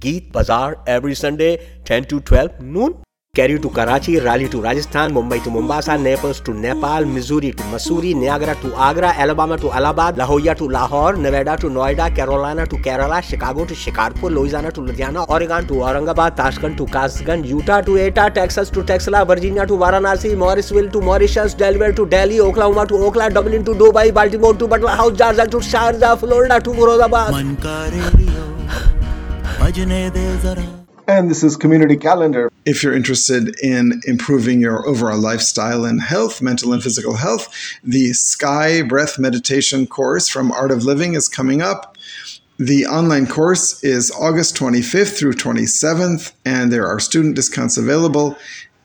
Geet Bazaar every Sunday 10 to 12 noon. Kerry to Karachi, Raleigh to Rajasthan, Mumbai to Mombasa, Naples to Nepal, Missouri to Missouri, Niagara to Agra, Alabama to Allahabad, La Jolla to Lahore, Nevada to Noida, Carolina to Kerala, Chicago to Shikarpur, Louisiana to Louisiana, Oregon to Aurangabad, Tashkent to Kazakhstan, Utah to Utah, Texas to Texla, Virginia to Varanasi, Morrisville to Mauritius, Delaware to Delhi, Oklahoma to Oklahoma, Dublin to Dubai, Baltimore to Butler House, Georgia to Sharjah, Florida to Moradabad. And this is Community Calendar. If you're interested in improving your overall lifestyle and health, mental and physical health, the Sky Breath Meditation course from Art of Living is coming up. The online course is August 25th through 27th, and there are student discounts available.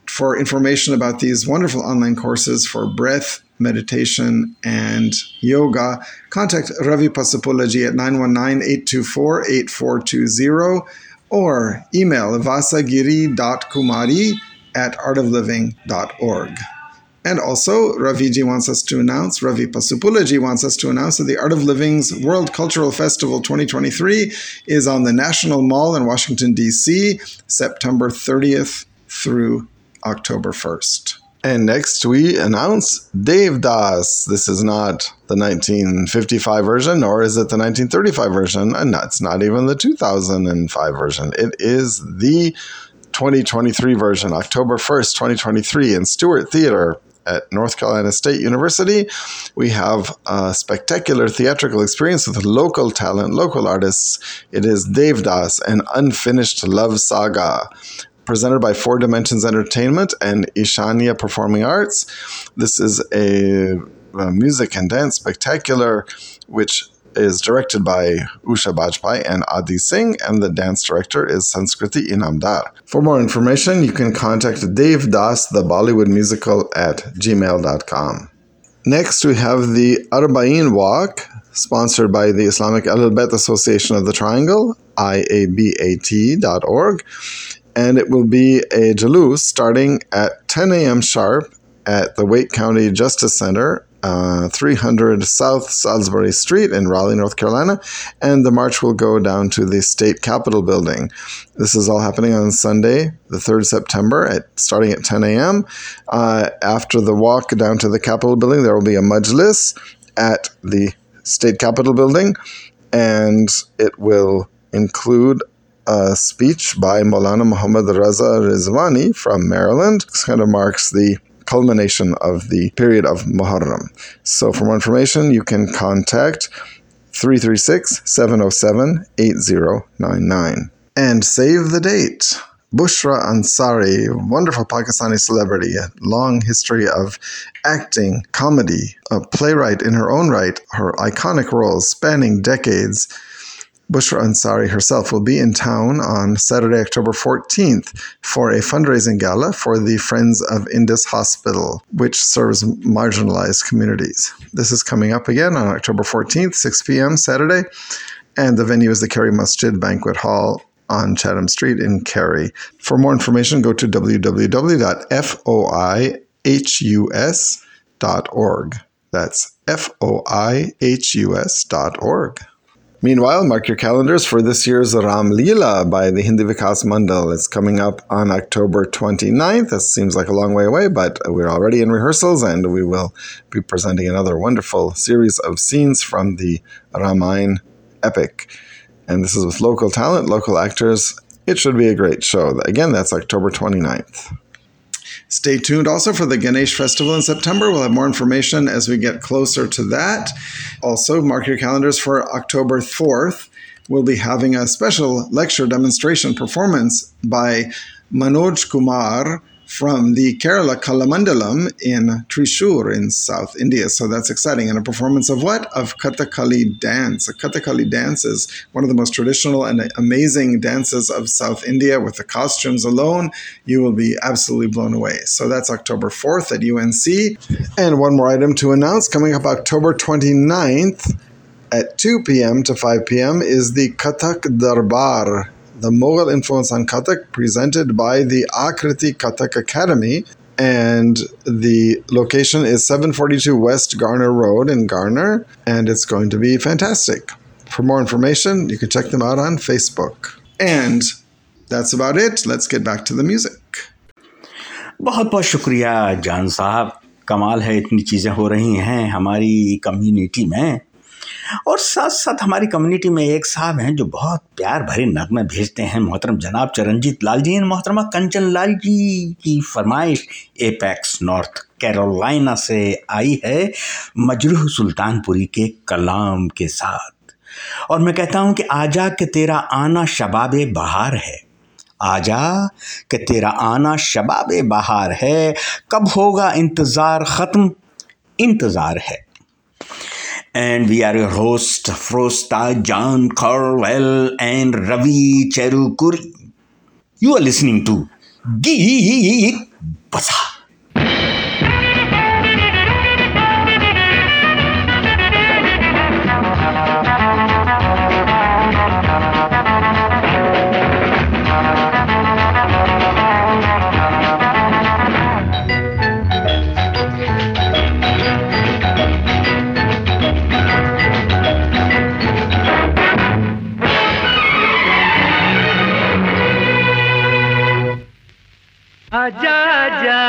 For information about these wonderful online courses for breath, meditation, and yoga. Contact Ravi Pasapulaji at 919-824-8420 or email vasagiri.kumari at artofliving.org. And also, Raviji wants us to announce, Ravi Pasupulaji wants us to announce that the Art of Living's World Cultural Festival 2023 is on the National Mall in Washington, D.C., September 30th through October 1st. And next we announce Dave Das. This is not the 1955 version, nor is it the 1935 version, and it's not even the 2005 version. It is the 2023 version, October 1st, 2023, in Stewart Theater at North Carolina State University. We have a spectacular theatrical experience with local talent, local artists. It is Dave Das, an unfinished love saga presented by Four Dimensions Entertainment and Ishania Performing Arts. This is a, a music and dance spectacular which is directed by Usha Bajpai and Adi Singh, and the dance director is Sanskriti Inamdar. For more information, you can contact Dave Das, the Bollywood musical, at gmail.com. Next, we have the Arbaeen Walk, sponsored by the Islamic Alphabet Association of the Triangle, IABAT.org and it will be a Jalous starting at 10 a.m. sharp at the Wake County Justice Center, uh, 300 South Salisbury Street in Raleigh, North Carolina, and the march will go down to the State Capitol building. This is all happening on Sunday, the 3rd September, at starting at 10 a.m. Uh, after the walk down to the Capitol building, there will be a majlis at the State Capitol building, and it will include a speech by Maulana Muhammad Raza Rizwani from Maryland. This kind of marks the culmination of the period of Muharram. So, for more information, you can contact 336 707 8099. And save the date. Bushra Ansari, wonderful Pakistani celebrity, a long history of acting, comedy, a playwright in her own right, her iconic roles spanning decades Bushra Ansari herself will be in town on Saturday, October 14th for a fundraising gala for the Friends of Indus Hospital, which serves marginalized communities. This is coming up again on October 14th, 6 p.m. Saturday, and the venue is the Kerry Masjid Banquet Hall on Chatham Street in Kerry. For more information, go to www.foihus.org. That's F O I H U S dot org. Meanwhile, mark your calendars for this year's Ram Leela by the Hindi Vikas Mandal. It's coming up on October 29th. That seems like a long way away, but we're already in rehearsals and we will be presenting another wonderful series of scenes from the Ramayana epic. And this is with local talent, local actors. It should be a great show. Again, that's October 29th. Stay tuned also for the Ganesh Festival in September. We'll have more information as we get closer to that. Also, mark your calendars for October 4th. We'll be having a special lecture demonstration performance by Manoj Kumar, from the Kerala Kalamandalam in Trishur in South India. So that's exciting. And a performance of what? Of Kathakali dance. A Kathakali dance is one of the most traditional and amazing dances of South India. With the costumes alone, you will be absolutely blown away. So that's October 4th at UNC. And one more item to announce coming up October 29th at 2 p.m. to 5 p.m. is the Kathak Darbar the Mughal influence on Kathak, presented by the Akriti Kathak Academy. And the location is 742 West Garner Road in Garner, and it's going to be fantastic. For more information, you can check them out on Facebook. And that's about it. Let's get back to the music. बहुत बहुत शुक्रिया जान साहब कमाल है इतनी चीज़ें हो रही हैं हमारी कम्युनिटी में और साथ साथ हमारी कम्युनिटी में एक साहब हैं जो बहुत प्यार भरे नगमे भेजते हैं मोहतरम जनाब चरणजीत लाल जी मोहतरमा कंचन लाल जी की फरमाइश एपैक्स नॉर्थ कैरोलाइना से आई है मजरूह सुल्तानपुरी के कलाम के साथ और मैं कहता हूँ कि आजा के तेरा आना शबाब बहार है आजा के तेरा आना शबाब बहार है कब होगा इंतज़ार ख़त्म इंतज़ार है And we are your hosts, Frosta John Carwell and Ravi Cherukuri. You are listening to Geek Bazaar. आजा जा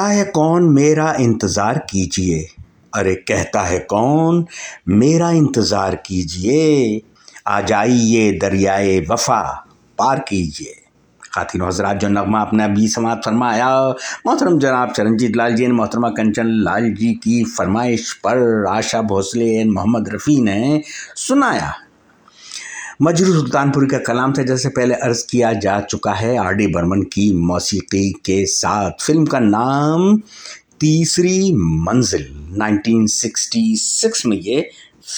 कहता है कौन मेरा इंतज़ार कीजिए अरे कहता है कौन मेरा इंतज़ार कीजिए आ जाइए दरियाए वफा पार कीजिए खातिन हजरात जो नगमा अपने अभी समाप्त फरमाया मोहतरम जनाब चरणजीत लाल जी ने मोहतरमा कंचन लाल जी की फरमाइश पर आशा भोसले एन मोहम्मद रफ़ी ने सुनाया मजरू सुल्तानपुरी का कलाम था जैसे पहले अर्ज किया जा चुका है आर डी बर्मन की मौसीकी के साथ फिल्म का नाम तीसरी मंजिल 1966 में ये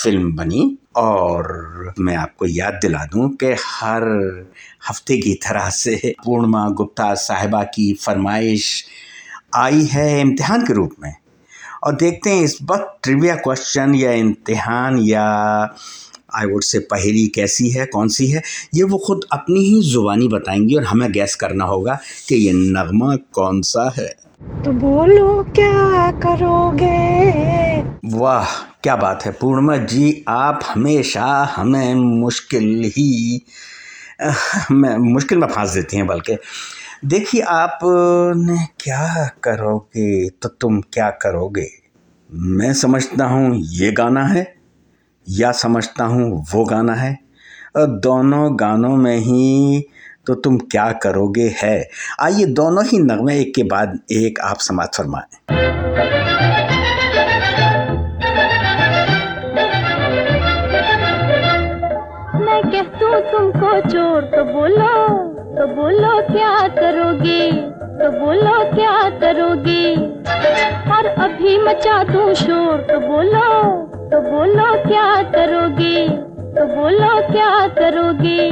फिल्म बनी और मैं आपको याद दिला दूं कि हर हफ्ते की तरह से पूर्णमा गुप्ता साहिबा की फरमाइश आई है इम्तिहान के रूप में और देखते हैं इस वक्त ट्रिविया क्वेश्चन या इम्तिहान या आई वुड से पहेली कैसी है कौन सी है ये वो ख़ुद अपनी ही ज़ुबानी बताएंगी और हमें गैस करना होगा कि ये नगमा कौन सा है तो बोलो क्या करोगे वाह क्या बात है पूर्णमा जी आप हमेशा हमें मुश्किल ही मैं मुश्किल में फंस देती हैं बल्कि देखिए आप ने क्या करोगे तो तुम क्या करोगे मैं समझता हूँ ये गाना है या समझता हूँ वो गाना है और दोनों गानों में ही तो तुम क्या करोगे है आइए दोनों ही नगमे एक के बाद एक आप समाज फरमाएं तुमको चोर तो बोलो तो बोलो क्या करोगे तो बोलो क्या करोगे और अभी मचा दूं शोर तो बोलो तो बोलो क्या करोगे तो बोलो क्या करोगे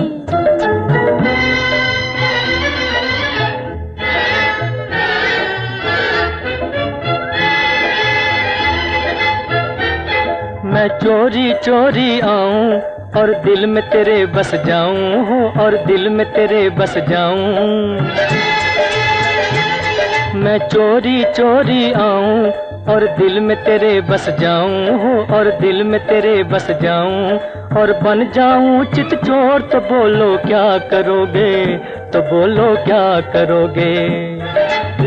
मैं चोरी चोरी आऊं और दिल में तेरे बस जाऊं और दिल में तेरे बस जाऊं मैं चोरी चोरी आऊं और दिल में तेरे बस जाऊं और दिल में तेरे बस जाऊं और बन जाऊं चित चोर तो बोलो क्या करोगे तो बोलो क्या करोगे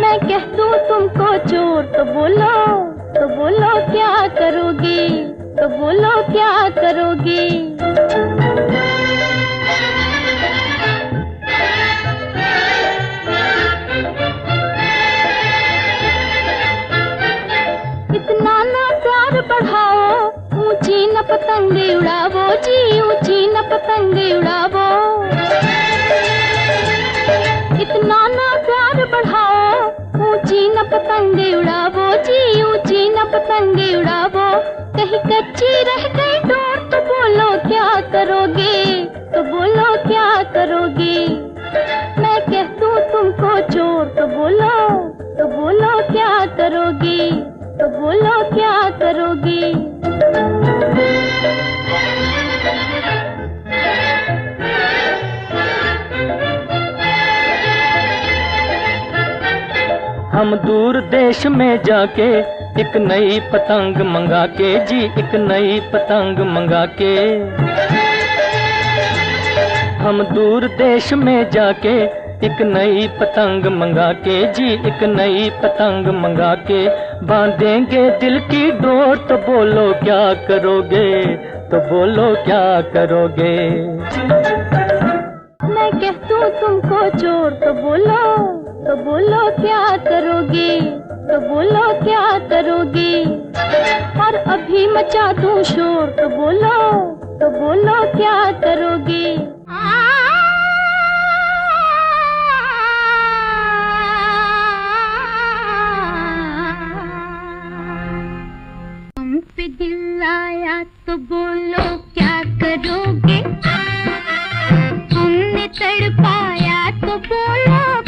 मैं कह दूं तुमको चोर तो बोलो तो बोलो क्या करोगे तो बोलो क्या करोगे पतंगे उड़ावो जी ऊंची न पतंगे उड़ावो इतना ना प्यार बढ़ाओ ऊंची न पतंगे उड़ावो जी ऊंची न पतंगे उड़ावो कहीं कच्ची रह गई डोर तो बोलो क्या करोगे तो बोलो क्या करोगे मैं कह दूं तुमको चोर तो बोलो तो बोलो क्या करोगे तो बोलो क्या करोगे हम दूर देश में जाके एक नई पतंग मंगा के जी एक नई पतंग मंगा के हम दूर देश में जाके एक नई पतंग मंगा के जी एक नई पतंग मंगा के बांधेंगे दिल की डोर तो बोलो क्या करोगे तो बोलो क्या करोगे मैं कहतू तुमको चोर तो बोलो तो बोलो क्या करोगे तो बोलो क्या करोगे और अभी मचा दूं शोर तो बोलो तो बोलो क्या करोगे आ आया तो बोलो क्या करोगे हमने तड़ पाया तो बोलो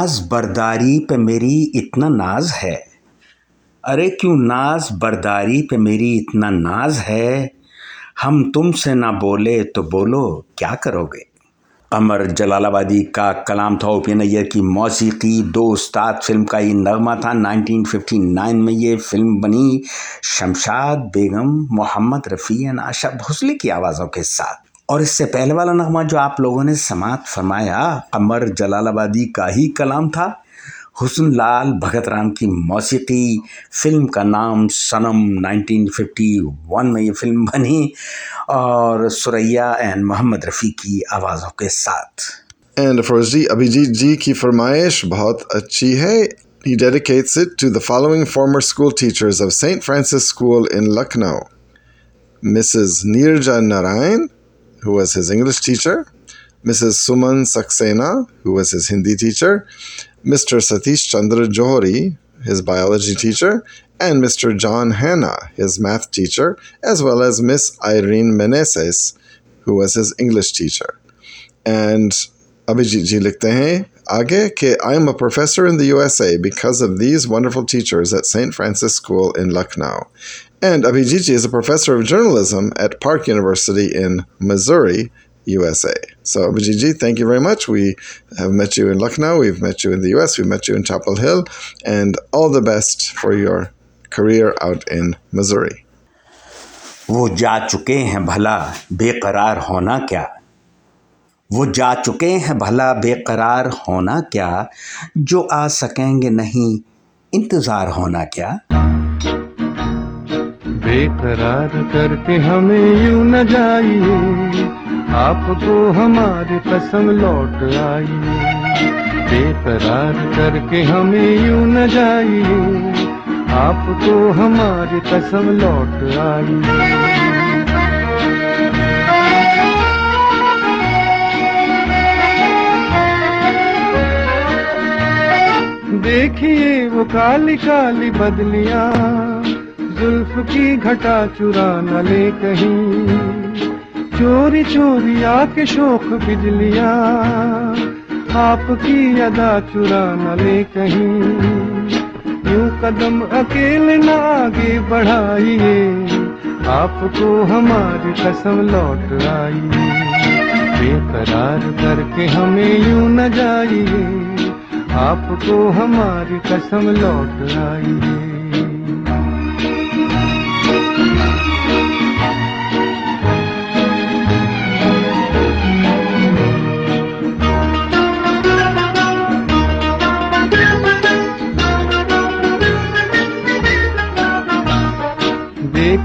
नाज बरदारी पे मेरी इतना नाज है अरे क्यों नाज बरदारी पे मेरी इतना नाज है हम तुमसे ना बोले तो बोलो क्या करोगे अमर जलालाबादी का कलाम था ओपिन नैयर की मौसीकी दो उस्ताद फिल्म का ये नगमा था 1959 में ये फिल्म बनी शमशाद बेगम मोहम्मद रफ़ी एंड आशा भोसले की आवाज़ों के साथ और इससे पहले वाला नगमा जो आप लोगों ने समात फरमाया कमर जलालाबादी का ही कलाम था हुसन लाल भगत राम की मौसीकी फ़िल्म का नाम सनम 1951 में ये फ़िल्म बनी और सुरैया एंड मोहम्मद रफ़ी की आवाज़ों के साथ एंड फरोजी अभिजीत जी की फरमाइश बहुत अच्छी है He dedicates it to the following former school teachers of St. Francis School in Lucknow Mrs. Nirja Narayan, who was his English teacher, Mrs. Suman Saxena, who was his Hindi teacher, Mr. Satish Chandra Johri, his biology teacher, and Mr. John Hanna, his math teacher, as well as Miss Irene Meneses, who was his English teacher. And Abhijit ji likhte hain, Aage ke I am a professor in the USA because of these wonderful teachers at St. Francis School in Lucknow. And Abhijit ji is a professor of journalism at Park University in Missouri, USA. So Abhijit ji, thank you very much. We have met you in Lucknow, we've met you in the US, we've met you in Chapel Hill, and all the best for your career out in Missouri. वो जा चुके हैं भला बेकरार होना क्या वो जा चुके हैं भला बेकरार होना क्या जो आ सकेंगे नहीं इंतज़ार होना क्या बेकरार करके हमें यू न जाइए आपको हमारी कसम लौट आइए बेकरार करके हमें यू न जाइए आपको हमारी कसम लौट आइए देखिए वो काली काली बदलियां जुल्फ की घटा चुरा न ले कहीं चोरी चोरी आके शोक बिजलिया आपकी अदा चुरा न ले कहीं यू कदम अकेले न आगे बढ़ाइए आपको हमारी कसम लौट आइए बेकरार करके हमें यू न जाइए आपको हमारी कसम लौट आइए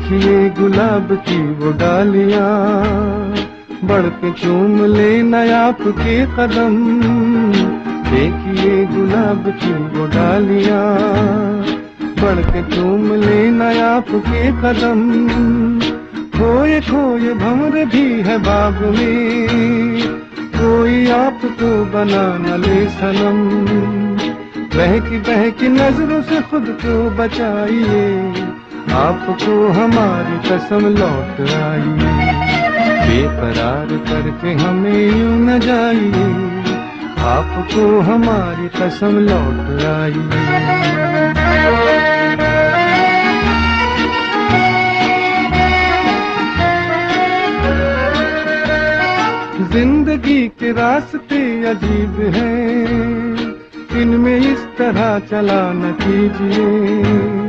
देखिए गुलाब की वो डालिया बढ़ के चूम लेना आपके कदम देखिए गुलाब की वो डालिया बढ़ के चूम लेना आपके कदम खोए खोए भंवर भी है बाग में कोई आपको बना न ले सनम बहकी बहकी नजरों से खुद को बचाइए आपको हमारी कसम लौट आई बेकरार करके हमें यू न जाइए आपको हमारी कसम लौट आई जिंदगी के रास्ते अजीब हैं इनमें इस तरह चला न कीजिए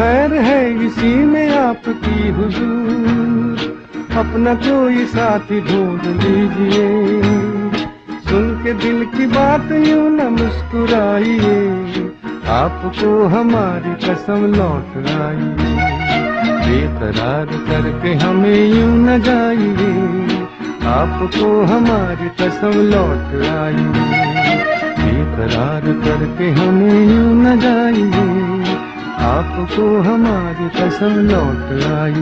खैर है इसी में आपकी हुजूर अपना कोई साथी ढूंढ लीजिए सुन के दिल की बात यू न मुस्कुराइए आपको हमारी कसम लौट आई बेकरार करके हमें यू न जाइए आपको हमारी कसम लौट आई बेकरार करके हमें यू न जाइए आपको हमारी कसम लौट आई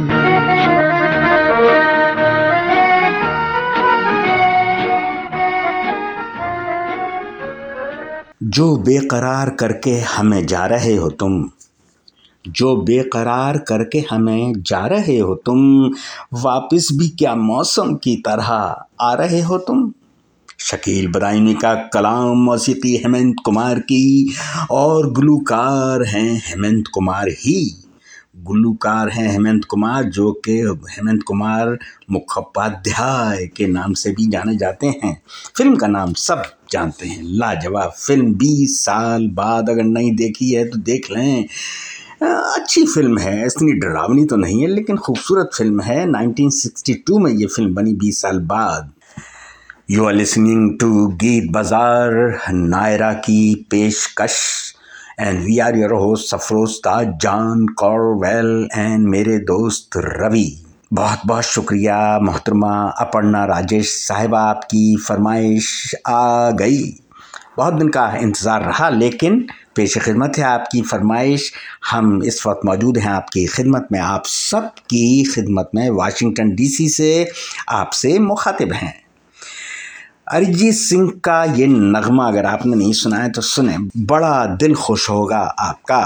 जो बेकरार करके हमें जा रहे हो तुम जो बेकरार करके हमें जा रहे हो तुम वापस भी क्या मौसम की तरह आ रहे हो तुम शकील बदायनी का कलाम मौसीकी हेमंत कुमार की और गुलूकार हैं हेमंत कुमार ही गुलूकार हैं हेमंत कुमार जो कि हेमंत कुमार मुखोपाध्याय के नाम से भी जाने जाते हैं फिल्म का नाम सब जानते हैं लाजवाब फिल्म बीस साल बाद अगर नहीं देखी है तो देख लें अच्छी फिल्म है इतनी डरावनी तो नहीं है लेकिन खूबसूरत फिल्म है 1962 में ये फिल्म बनी 20 साल बाद you are listening to Geet Bazaar Naira की पेशकश and we are your host सफरोस्ता जान कॉरवेल एंड मेरे दोस्त रवि बहुत बहुत शुक्रिया मोहतरमा अपर्णा राजेश साहब आपकी फरमाइश आ गई बहुत दिन का इंतज़ार रहा लेकिन पेश खिदमत है आपकी फरमाइश हम इस वक्त मौजूद हैं आपकी खिदमत में आप सब की खिदमत में वाशिंगटन डीसी से आपसे मुखातिब हैं अरिजीत सिंह का ये नगमा अगर आपने नहीं सुना है तो सुने बड़ा दिल खुश होगा आपका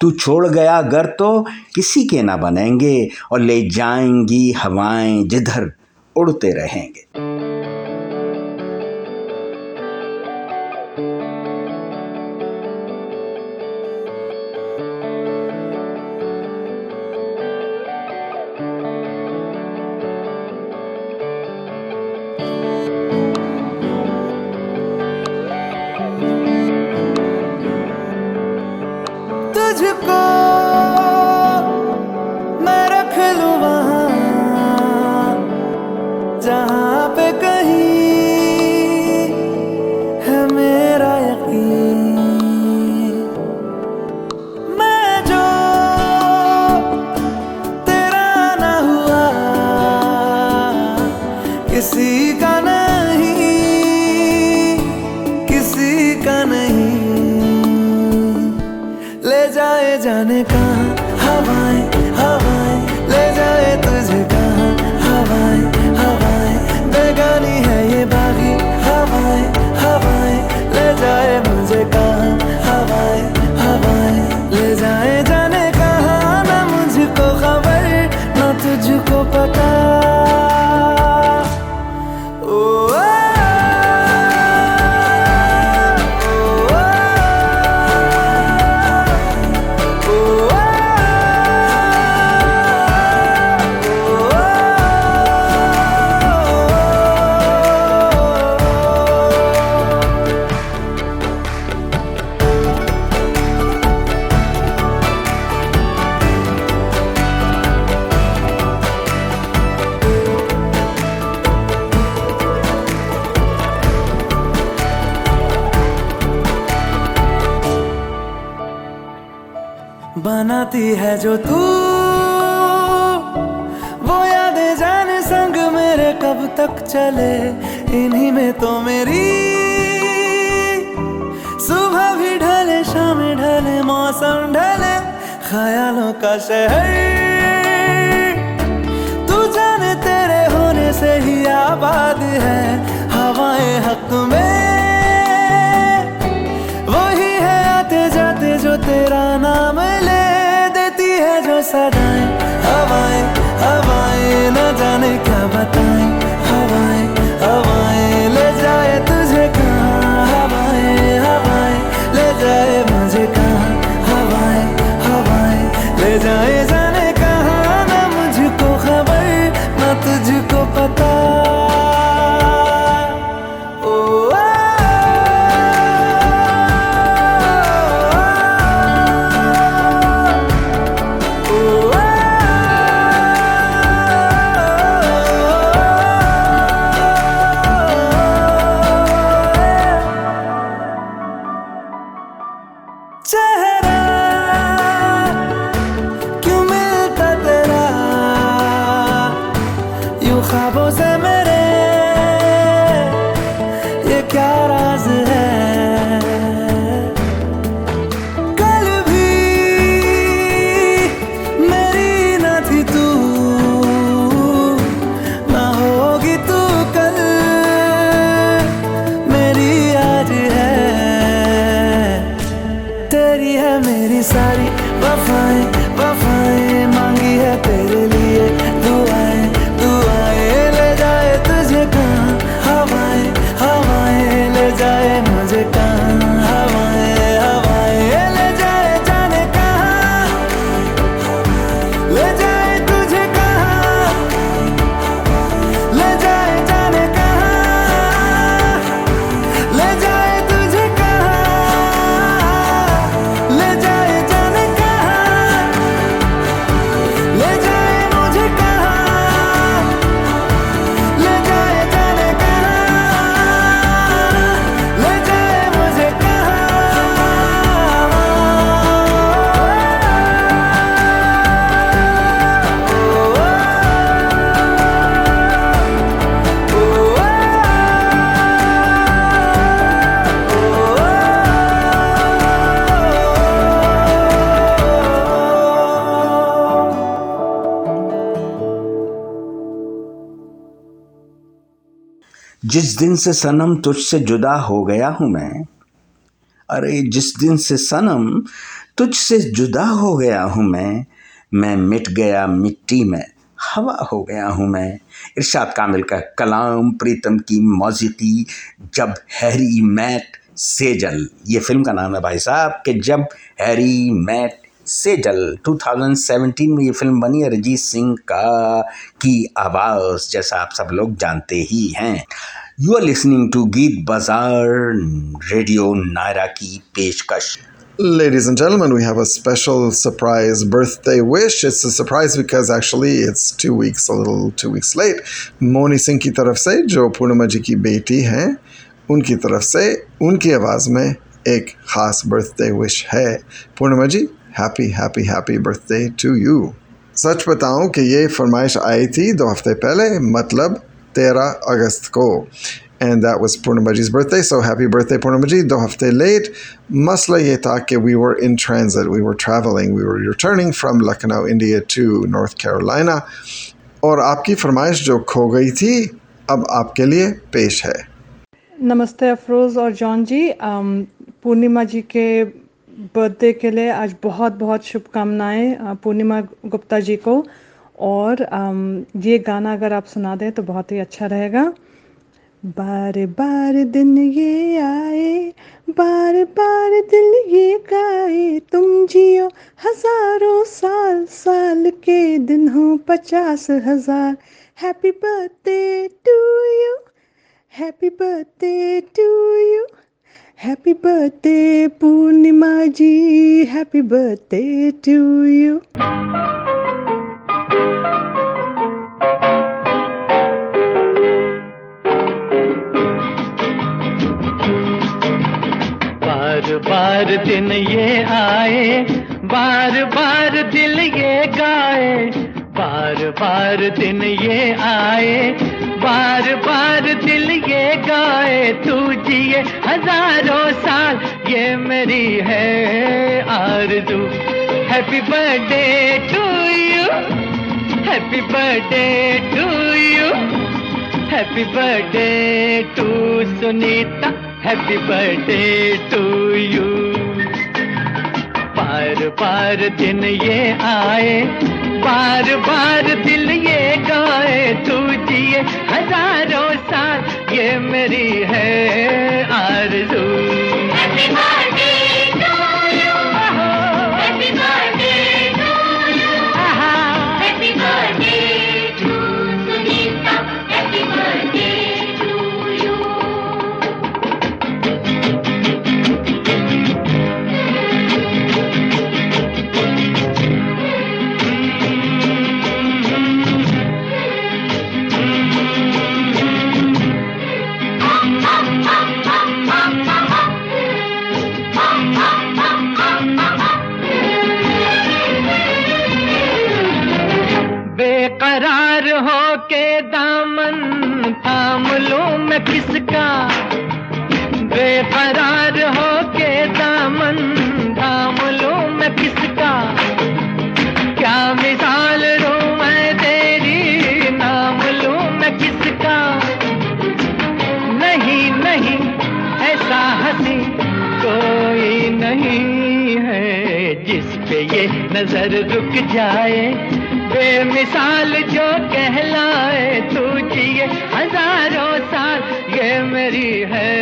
तू छोड़ गया घर तो किसी के ना बनेंगे और ले जाएंगी हवाएं जिधर उड़ते रहेंगे कब तक चले इन्हीं में तो मेरी सुबह भी ढले शाम ढले मौसम ढले ख्यालों का शहर तू जाने तेरे होने से ही आबाद है हवाएं हक में वही है आते जाते जो तेरा नाम ले देती है जो सदाएं हवाएं हवाएं न जाने क्या बताएं हवाएं हवाएं ले जाए तुझे कहाँ हवाएं हवाएं ले जाए मुझे कहाँ हवाएं हवाएं ले जाए जाने कहाँ ना मुझको खबर ना तुझको पता दिन से सनम तुझसे जुदा हो गया हूँ मैं अरे जिस दिन से सनम तुझसे जुदा हो गया हूँ मैं मैं मिट गया मिट्टी में हवा हो गया हूँ मैं इरशाद कामिल का कलाम प्रीतम की मौजिकी जब हैरी मैट सेजल ये फिल्म का नाम है भाई साहब कि जब हैरी मैट सेजल 2017 में ये फिल्म बनी अरिजीत सिंह का की आवाज़ जैसा आप सब लोग जानते ही हैं you are listening to Geet Bazaar radio Naira की पेशकश Ladies and gentlemen, we have a special surprise birthday wish. It's a surprise because actually it's two weeks, a little two weeks late. Moni Singh ki taraf se, jo Purnima ji ki beti hai, unki taraf se, unki आवाज़ mein ek khas birthday wish hai. Purnima ji, happy, happy, happy birthday to you. सच बताऊं कि ये फरमाइश आई थी दो हफ्ते पहले मतलब तेरह अगस्त को and that was पूर्णमजी's birthday so happy birthday Purnimaji दो हफ्ते लेट मसला ये था कि we were in transit we were traveling we were returning from Lucknow India to North Carolina और आपकी फरमाइश जो खो गई थी अब आपके लिए पेश है नमस्ते अफरोज़ और जॉन जी पूर्णिमा जी के बर्थडे के लिए आज बहुत बहुत शुभकामनाएं पूर्णिमा गुप्ता जी को और um, ये गाना अगर आप सुना दें तो बहुत ही अच्छा रहेगा बार बार दिन ये आए बार बार दिल ये गाए तुम जियो हजारों साल साल के दिन हो पचास हजार happy birthday to you happy birthday to you happy birthday Purnima ji happy birthday to you बार दिन ये आए बार बार दिल ये गाए बार बार दिन ये आए बार बार दिल ये गाए तू जिए हजारों साल ये मेरी है आरजू happy birthday to you happy birthday to you happy birthday to Sunita happy birthday to you बार बार दिन ये आए बार बार दिल ये गाए तू जिए हजारों साल ये मेरी है आरज़ू हैप्पी बर्थडे नजर रुक जाए बेमिसाल जो कहलाए तू जिए हजारों साल ये मेरी है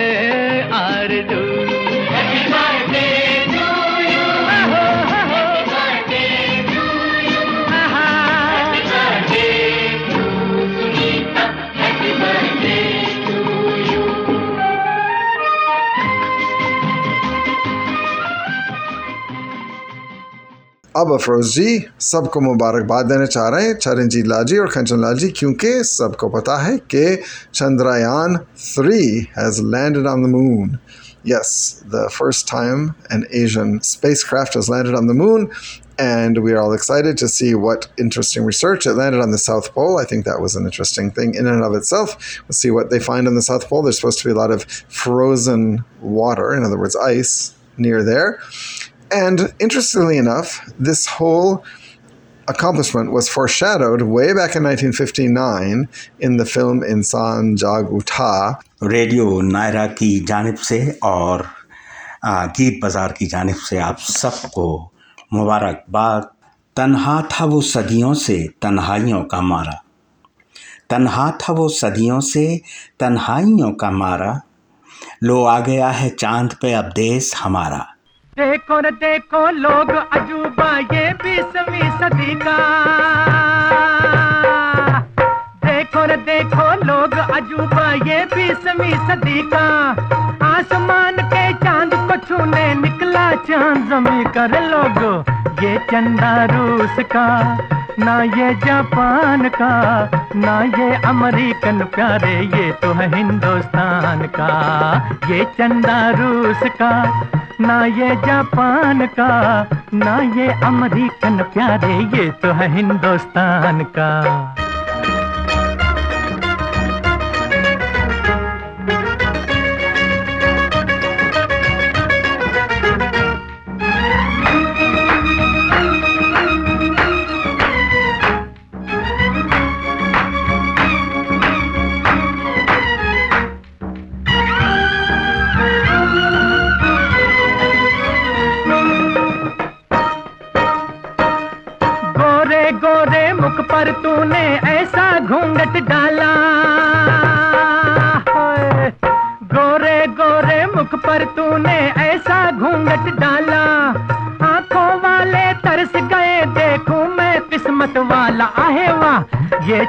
अब अफरोज जी सबको मुबारकबाद देना चाह रहे हैं चरणजीत लाल जी और कंचन लाल जी क्योंकि सबको पता है कि Chandrayaan three has landed on the moon Yes, the first time an Asian spacecraft has landed on the moon, and we are all excited to see what interesting research. It landed on the South Pole. I think that was an interesting thing in and of itself. We'll see what they find on the South Pole. There's supposed to be a lot of frozen water, in other words, ice, near there. And interestingly enough, this whole accomplishment was foreshadowed way back in 1959 in the film Insan Jag Utha. Radio Nayra की जानब गीत बाज़ार की जानब से आप सबको मुबारकबाद तन्हा था वो सदियों से तन्हाइयों का मारा तन्हा था वो सदियों से तन्हाइयों का मारा लो आ गया है चांद पे अब देश हमारा देखो न देखो लोग अजूबा ये बीसवीं सदी का देखो न देखो लोग अजूबा ये बीसवीं सदी का आसमान के चांद को छूने निकला चांद जमी कर लोग ये चंदा रूस का ना ये जापान का ना ये अमेरिकन प्यारे ये तो है हिंदुस्तान का ये चंदा रूस का ना ये जापान का ना ये अमेरिकन प्यारे ये तो है हिंदुस्तान का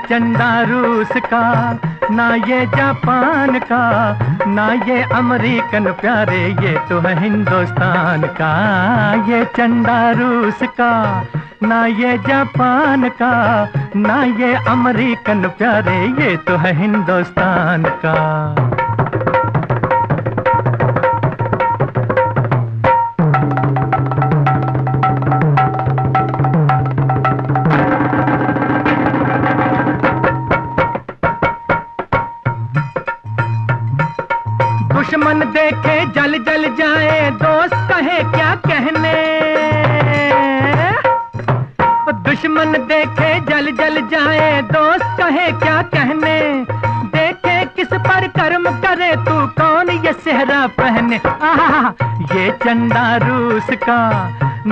चंदा रूस का ना ये जापान का ना ये अमेरिकन प्यारे ये तो है हिंदुस्तान का ये चंदा रूस का ना ये जापान का ना ये अमेरिकन प्यारे ये तो है हिंदुस्तान का कौन देखे जल जल जाए दोस्त कहे क्या कहने दुश्मन देखे जल जल जाए दोस्त कहे क्या कहने देखे किस पर कर्म करे तू कौन ये सेहरा पहने आहा ये चंदा रूस का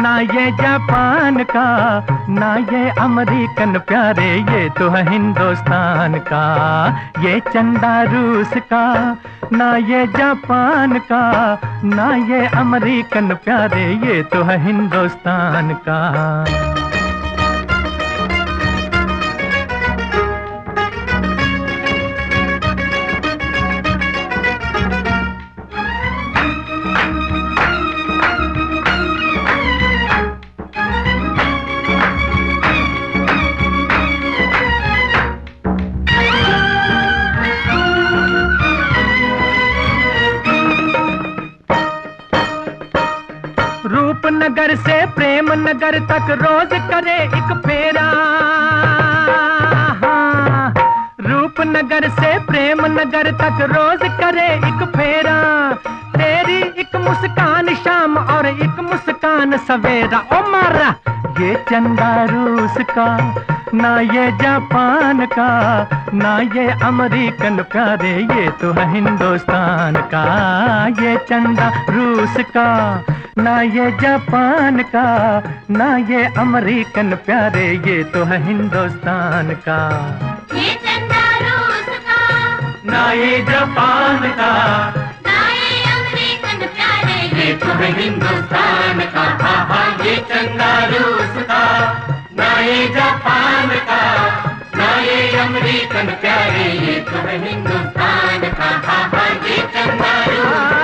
ना ये जापान का ना ये अमरीकन प्यारे ये तो है हिंदुस्तान का ये चंदा रूस का ना ये जापान का ना ये अमेरिकन प्यारे ये तो है हिंदुस्तान का नगर से प्रेम नगर तक रोज करे एक फेरा हाँ, रूप नगर से प्रेम नगर तक रोज करे एक फेरा तेरी एक मुस्कान शाम और एक मुस्कान आन सवेरा ओ मारा ये चंदा रूस का ना ये जापान का ना ये अमेरिकन का रे ये तो है हिंदुस्तान का ये चंदा रूस का ना ये जापान का ना ये अमेरिकन प्यारे ये तो है हिंदुस्तान का ये चंदा रूस का ना ये जापान का हाँ, हाँ, हाँ, ये तुम हिंदुस्तान का हाहा ये चंगा रूस का ना ये जापान का ना ये अमरीकन प्यारे ये तुम हिंदुस्तान का हाहा ये चंगा रूस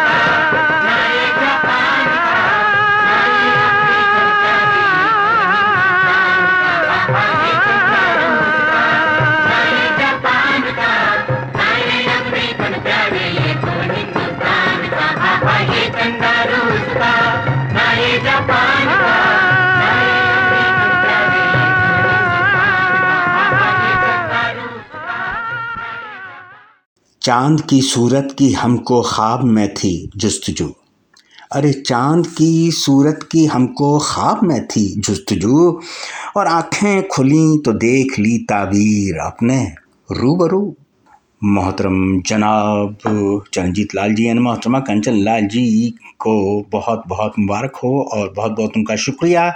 चांद की सूरत की हमको ख्वाब में थी जस्तजू अरे चांद की सूरत की हमको ख्वाब में थी जस्तजू और आँखें खुली तो देख ली ताबीर अपने रूबरू मोहतरम जनाब चरणजीत लाल जी एंड मोहतरमा कंचन लाल जी को बहुत बहुत मुबारक हो और बहुत बहुत उनका शुक्रिया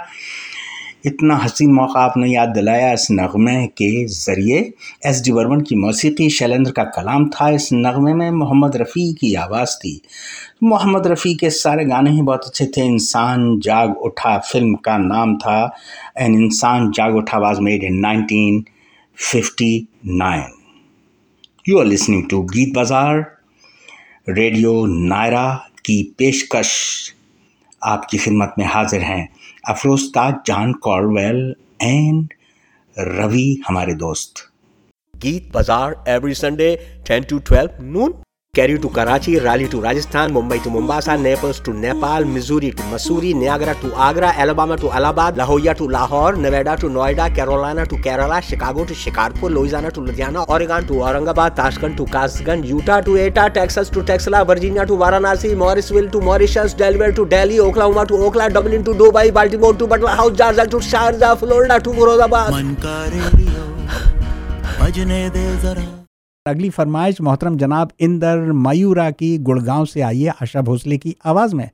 इतना हसीन मौका आपने याद दिलाया इस नगमे के ज़रिए एस डी वर्मन की मौसीकी शैलेंद्र का कलाम था इस नगमे में मोहम्मद रफ़ी की आवाज़ थी मोहम्मद रफ़ी के सारे गाने ही बहुत अच्छे थे इंसान जाग उठा फिल्म का नाम था and Insaan Jaag Utha was made in nineteen fifty nine you are listening to Geet Bazaar radio Naira की पेशकश आपकी खिदमत में हाजिर हैं अफरोस्ताद जान कॉर्वेल एंड रवि हमारे दोस्त Geet Bazaar every Sunday 10 to 12 noon Cairo to Karachi Raleigh to Rajasthan Mumbai to Mombasa Naples to Nepal Missouri to Mussoorie Niagara to Agra Alabama to Allahabad लाहौया to Lahore Nevada to Noida Carolina to Kerala Chicago to Shikarpur Louisiana to Ludhiana Oregon to Aurangabad Tashkent to Kasganj Utah to Etah Texas to Taxila Virginia to Varanasi Morrisville to Mauritius Delaware to Delhi Oklahoma to Okhla Dublin to Dubai Baltimore to Batla House Georgia to Sharjah Florida to Moradabad मन करे रियो बजने दे जरा अगली फरमाइश मोहतरम जनाब इंदर मयूरा की गुड़गांव से आई है आशा भोसले की आवाज़ में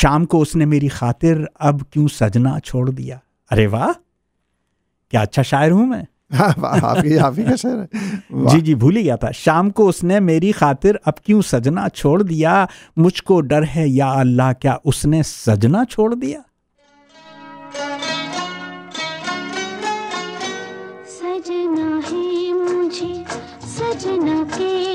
शाम को उसने मेरी खातिर अब क्यों सजना छोड़ दिया अरे वाह क्या अच्छा शायर हूँ मैं हाँ, का है जी जी भूल ही गया था शाम को उसने मेरी खातिर अब क्यों सजना छोड़ दिया मुझको डर है या अल्लाह क्या उसने सजना छोड़ दिया ना के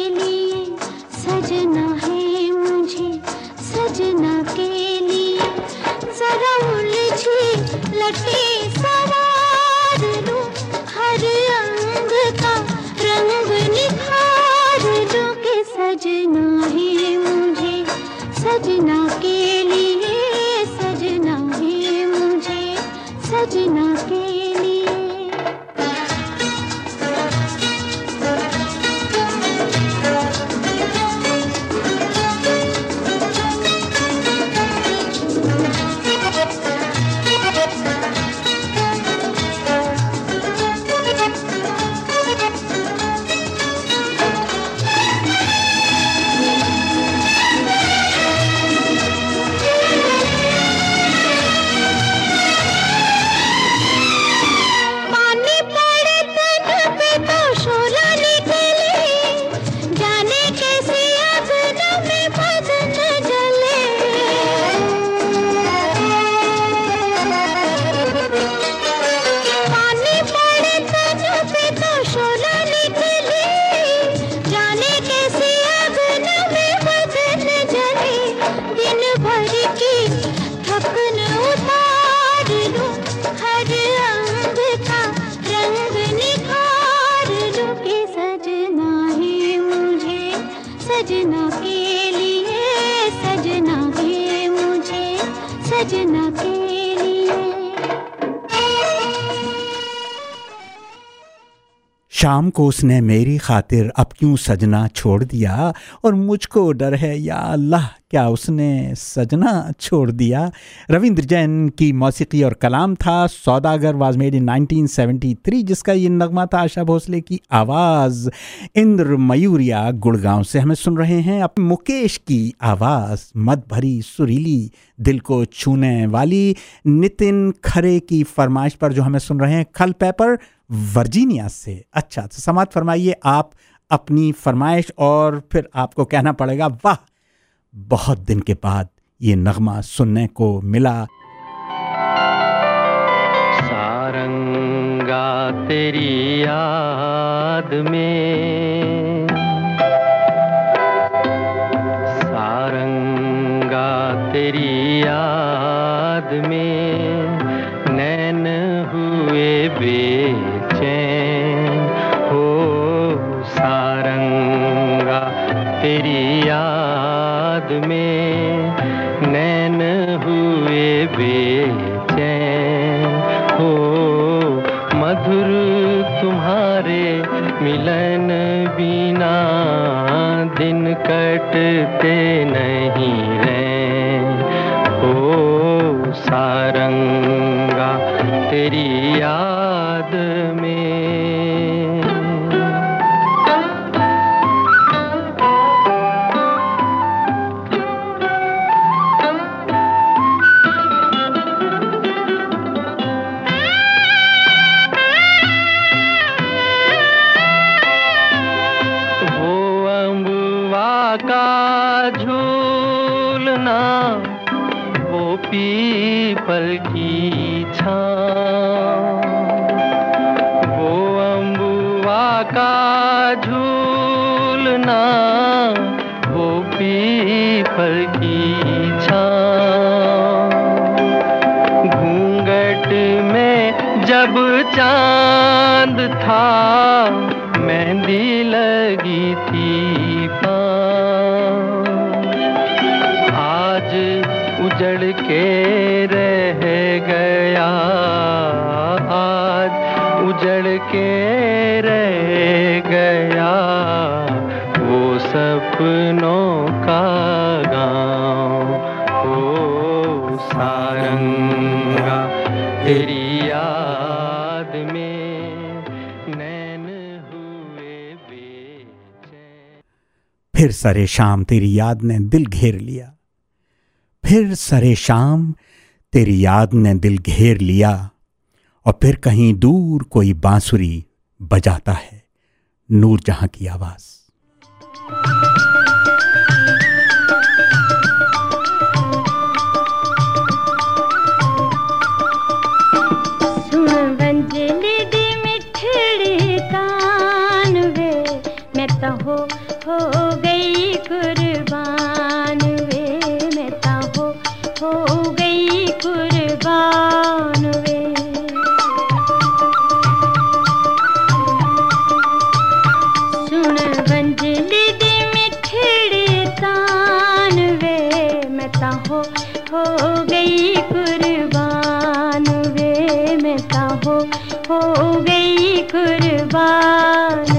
को उसने मेरी खातिर अब क्यों सजना छोड़ दिया और मुझको डर है या अल्लाह क्या उसने सजना छोड़ दिया रविंद्र जैन की मौसीकी और कलाम था सौदागर वाज मेड इन 1973 जिसका ये नगमा था आशा भोसले की आवाज़ इंद्र मयूरिया गुड़गांव से हमें सुन रहे हैं अब मुकेश की आवाज़ मत भरी सुरीली दिल को छूने वाली नितिन खरे की फरमाइश पर जो हमें सुन रहे हैं खल पेपर वर्जीनिया से अच्छा तो समाप्त फरमाइए आप अपनी फरमाइश और फिर आपको कहना पड़ेगा वाह बहुत दिन के बाद ये नगमा सुनने को मिला सारंगा तेरी याद में जाना वो पीपल की छां घूंघट में जब चांद था सरे शाम तेरी याद ने दिल घेर लिया फिर सरे शाम तेरी याद ने दिल घेर लिया और फिर कहीं दूर कोई बांसुरी बजाता है नूर जहां की आवाज़ जान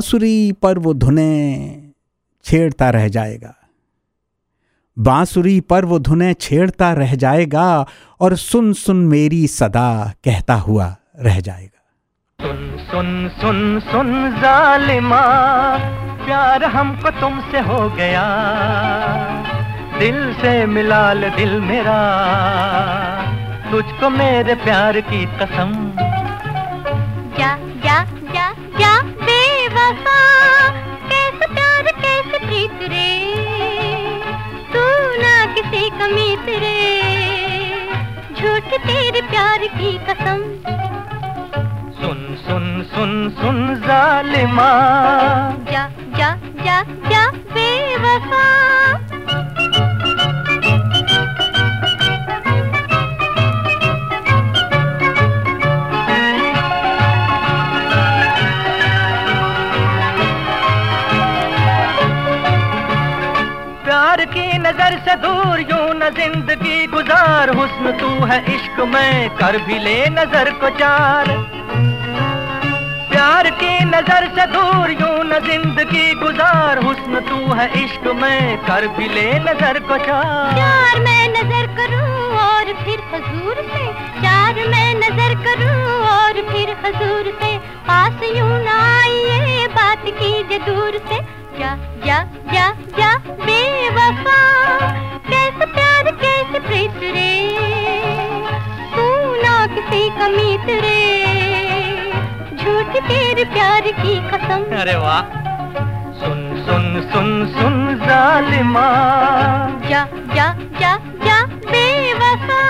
बांसुरी पर वो धुने छेड़ता रह जाएगा बांसुरी पर वो धुने छेड़ता रह जाएगा और सुन सुन मेरी सदा कहता हुआ रह जाएगा सुन सुन सुन सुन जालिमा प्यार हमको तुमसे हो गया दिल से मिला ले दिल मेरा तुझको मेरे प्यार की कसम क्या किसी कमीत रे झूठ तेरे प्यार की कसम सुन सुन सुन सुन जालिमा जा जा जा जा बेवफा जिंदगी गुजार हुस्न तू है इश्क में कर भी ले नजर को चार प्यार की नजर से दूर यूं न जिंदगी गुजार हुस्न तू है इश्क में कर भी ले नजर को चार चार मैं नजर करूं और फिर हजूर से चार मैं नजर करूं और फिर हजूर से पास यूं न आइए बात कीजिए दूर से जा जा जा जा बेवफा कैसे प्यार कैसे प्रीत रे तू ना किसी कमीत रे झूठ तेरे प्यार की कसम अरे वाह सुन सुन सुन सुन जालिमा जा जा जा जा बेवसा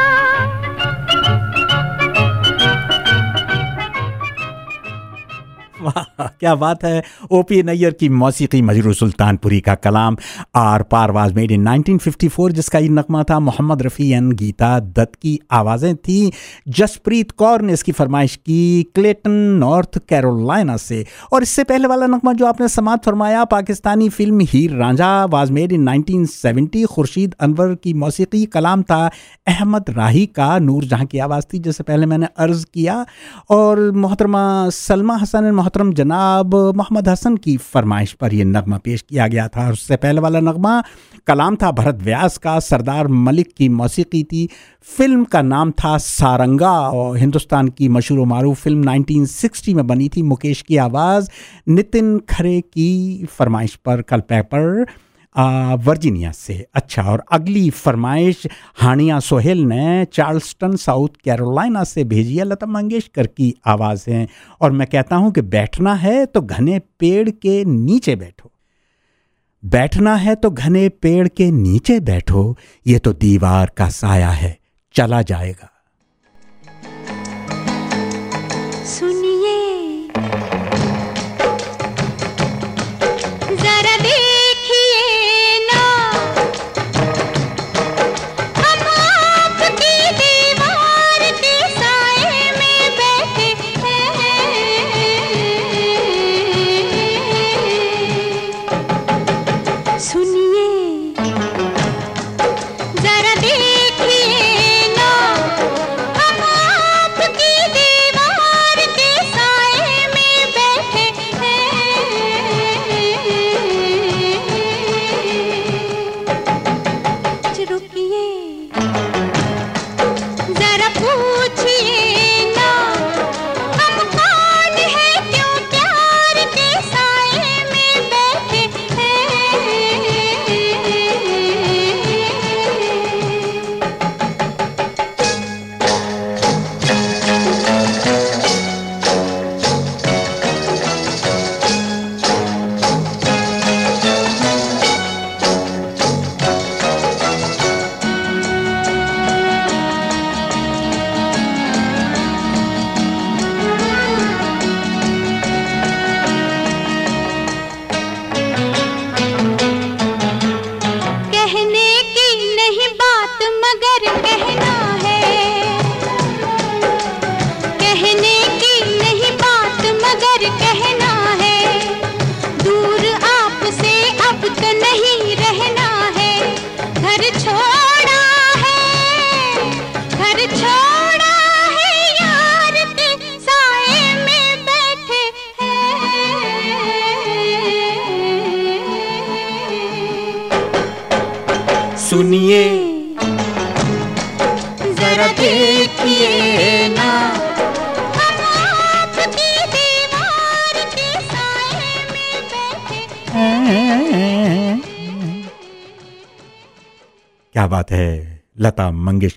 वाह क्या बात है ओ पी नैयर की मौसीकी मजरू सुल्तानपुरी का कलाम आर वाज मेड इन 1954 जिसका ये नगमा था मोहम्मद रफ़ी एन गीता दत्त की आवाज़ें थी जसप्रीत कौर ने इसकी फरमाइश की क्लेटन नॉर्थ कैरोलिना से और इससे पहले वाला नगमा जो आपने समात फरमाया Pakistani film Heer Ranjha was made in 1970 Khurshid Anwar की मौसीकी कलाम था अहमद राही का नूर जहाँ की आवाज़ थी जिससे पहले मैंने अर्ज़ किया और मोहतरमा सलमा हसन मोहतरम जनाब साहब मोहम्मद हसन की फरमाइश पर यह नगमा पेश किया गया था और उससे पहले वाला नगमा कलाम था भरत व्यास का सरदार मलिक की मौसीकी थी फिल्म का नाम था सारंगा और हिंदुस्तान की मशहूर मारू फिल्म 1960 में बनी थी मुकेश की आवाज़ नितिन खरे की फरमाइश पर कल पेपर वर्जीनिया से अच्छा और अगली फरमाइश हानिया सोहेल ने चार्ल्सटन साउथ कैरोलिना से भेजी है लता मंगेशकर की आवाज़ है और मैं कहता हूँ कि बैठना है तो घने पेड़ के नीचे बैठो बैठना है तो घने पेड़ के नीचे बैठो ये तो दीवार का साया है चला जाएगा सुन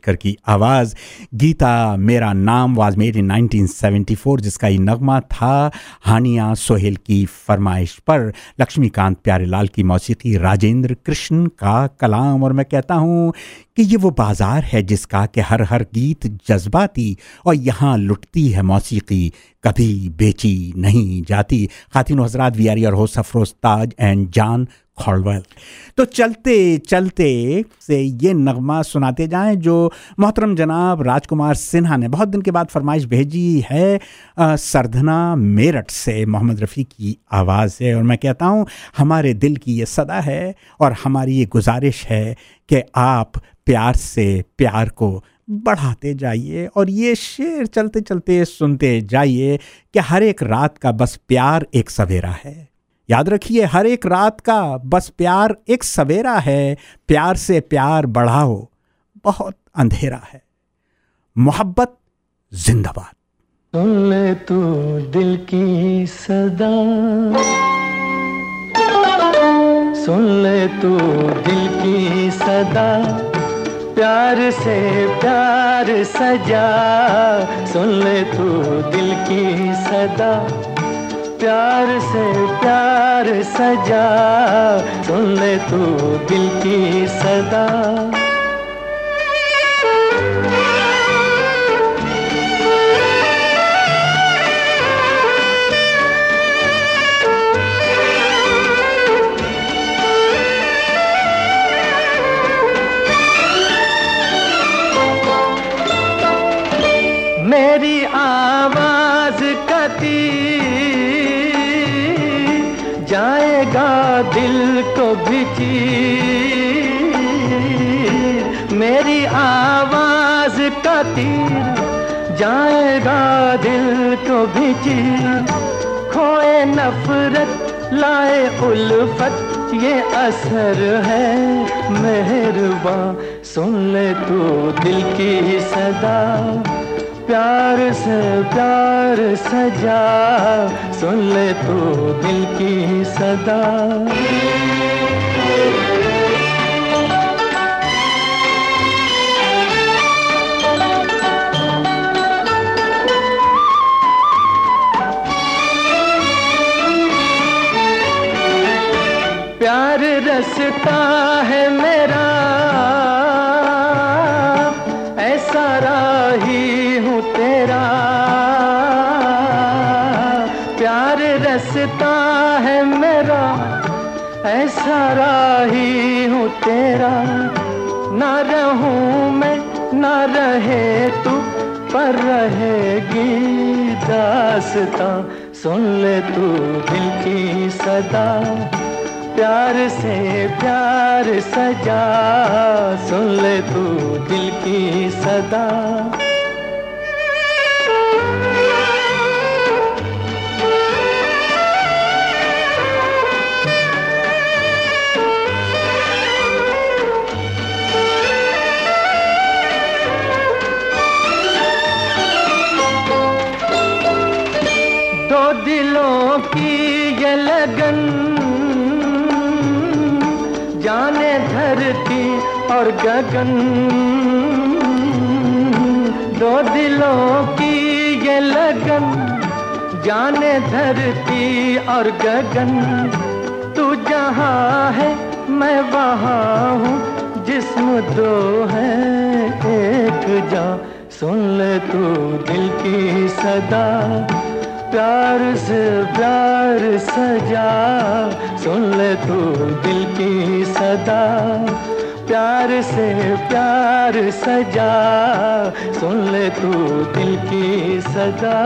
आम्बेडकर की आवाज़ Geeta Mera Naam was made in 1974 जिसका ये नगमा था हानिया सोहेल की फरमाइश पर लक्ष्मीकांत प्यारेलाल की मौसीकी राजेंद्र कृष्ण का कलाम और मैं कहता हूँ कि ये वो बाज़ार है जिसका कि हर हर गीत जज्बाती और यहाँ लुटती है मौसीकी कभी बेची नहीं जाती खातिन हजरात वी आर योर हो सफरोज ताज एंड जान खॉलवेल तो चलते चलते से ये नगमा सुनाते जाएं जो मोहतरम जनाब राजकुमार सिन्हा ने बहुत दिन के बाद फरमाइश भेजी है सरधना मेरठ से मोहम्मद रफ़ी की आवाज़ है और मैं कहता हूँ हमारे दिल की ये सदा है और हमारी ये गुजारिश है कि आप प्यार से प्यार को बढ़ाते जाइए और ये शेर चलते चलते सुनते जाइए कि हर एक रात का बस प्यार एक सवेरा है याद रखिए हर एक रात का बस प्यार एक सवेरा है प्यार से प्यार बढ़ाओ बहुत अंधेरा है मोहब्बत जिंदाबाद सुन ले तू दिल की सदा सुन ले तू दिल की सदा प्यार से प्यार सजा सुन ले तू दिल की सदा प्यार से प्यार सजा सुन ले तू दिल की सदा मेरी का तीर जाएगा दिल को तो भी चीर खोए नफरत लाए उल्फत ये असर है मेहरबा सुन ले तू दिल की सदा प्यार से प्यार सजा सुन ले तू दिल की सदा दास्ता सुन ले तू दिल की सदा प्यार से प्यार सजा सुन ले तू दिल की सदा और गगन दो दिलों की ये लगन जाने धरती और गगन तू जहाँ है मैं वहाँ हूँ जिसम दो है एक जा सुन ले तू दिल की सदा प्यार से प्यार सजा सुन ले तू दिल की सदा प्यार से प्यार सजा सुन ले तू दिल की सजा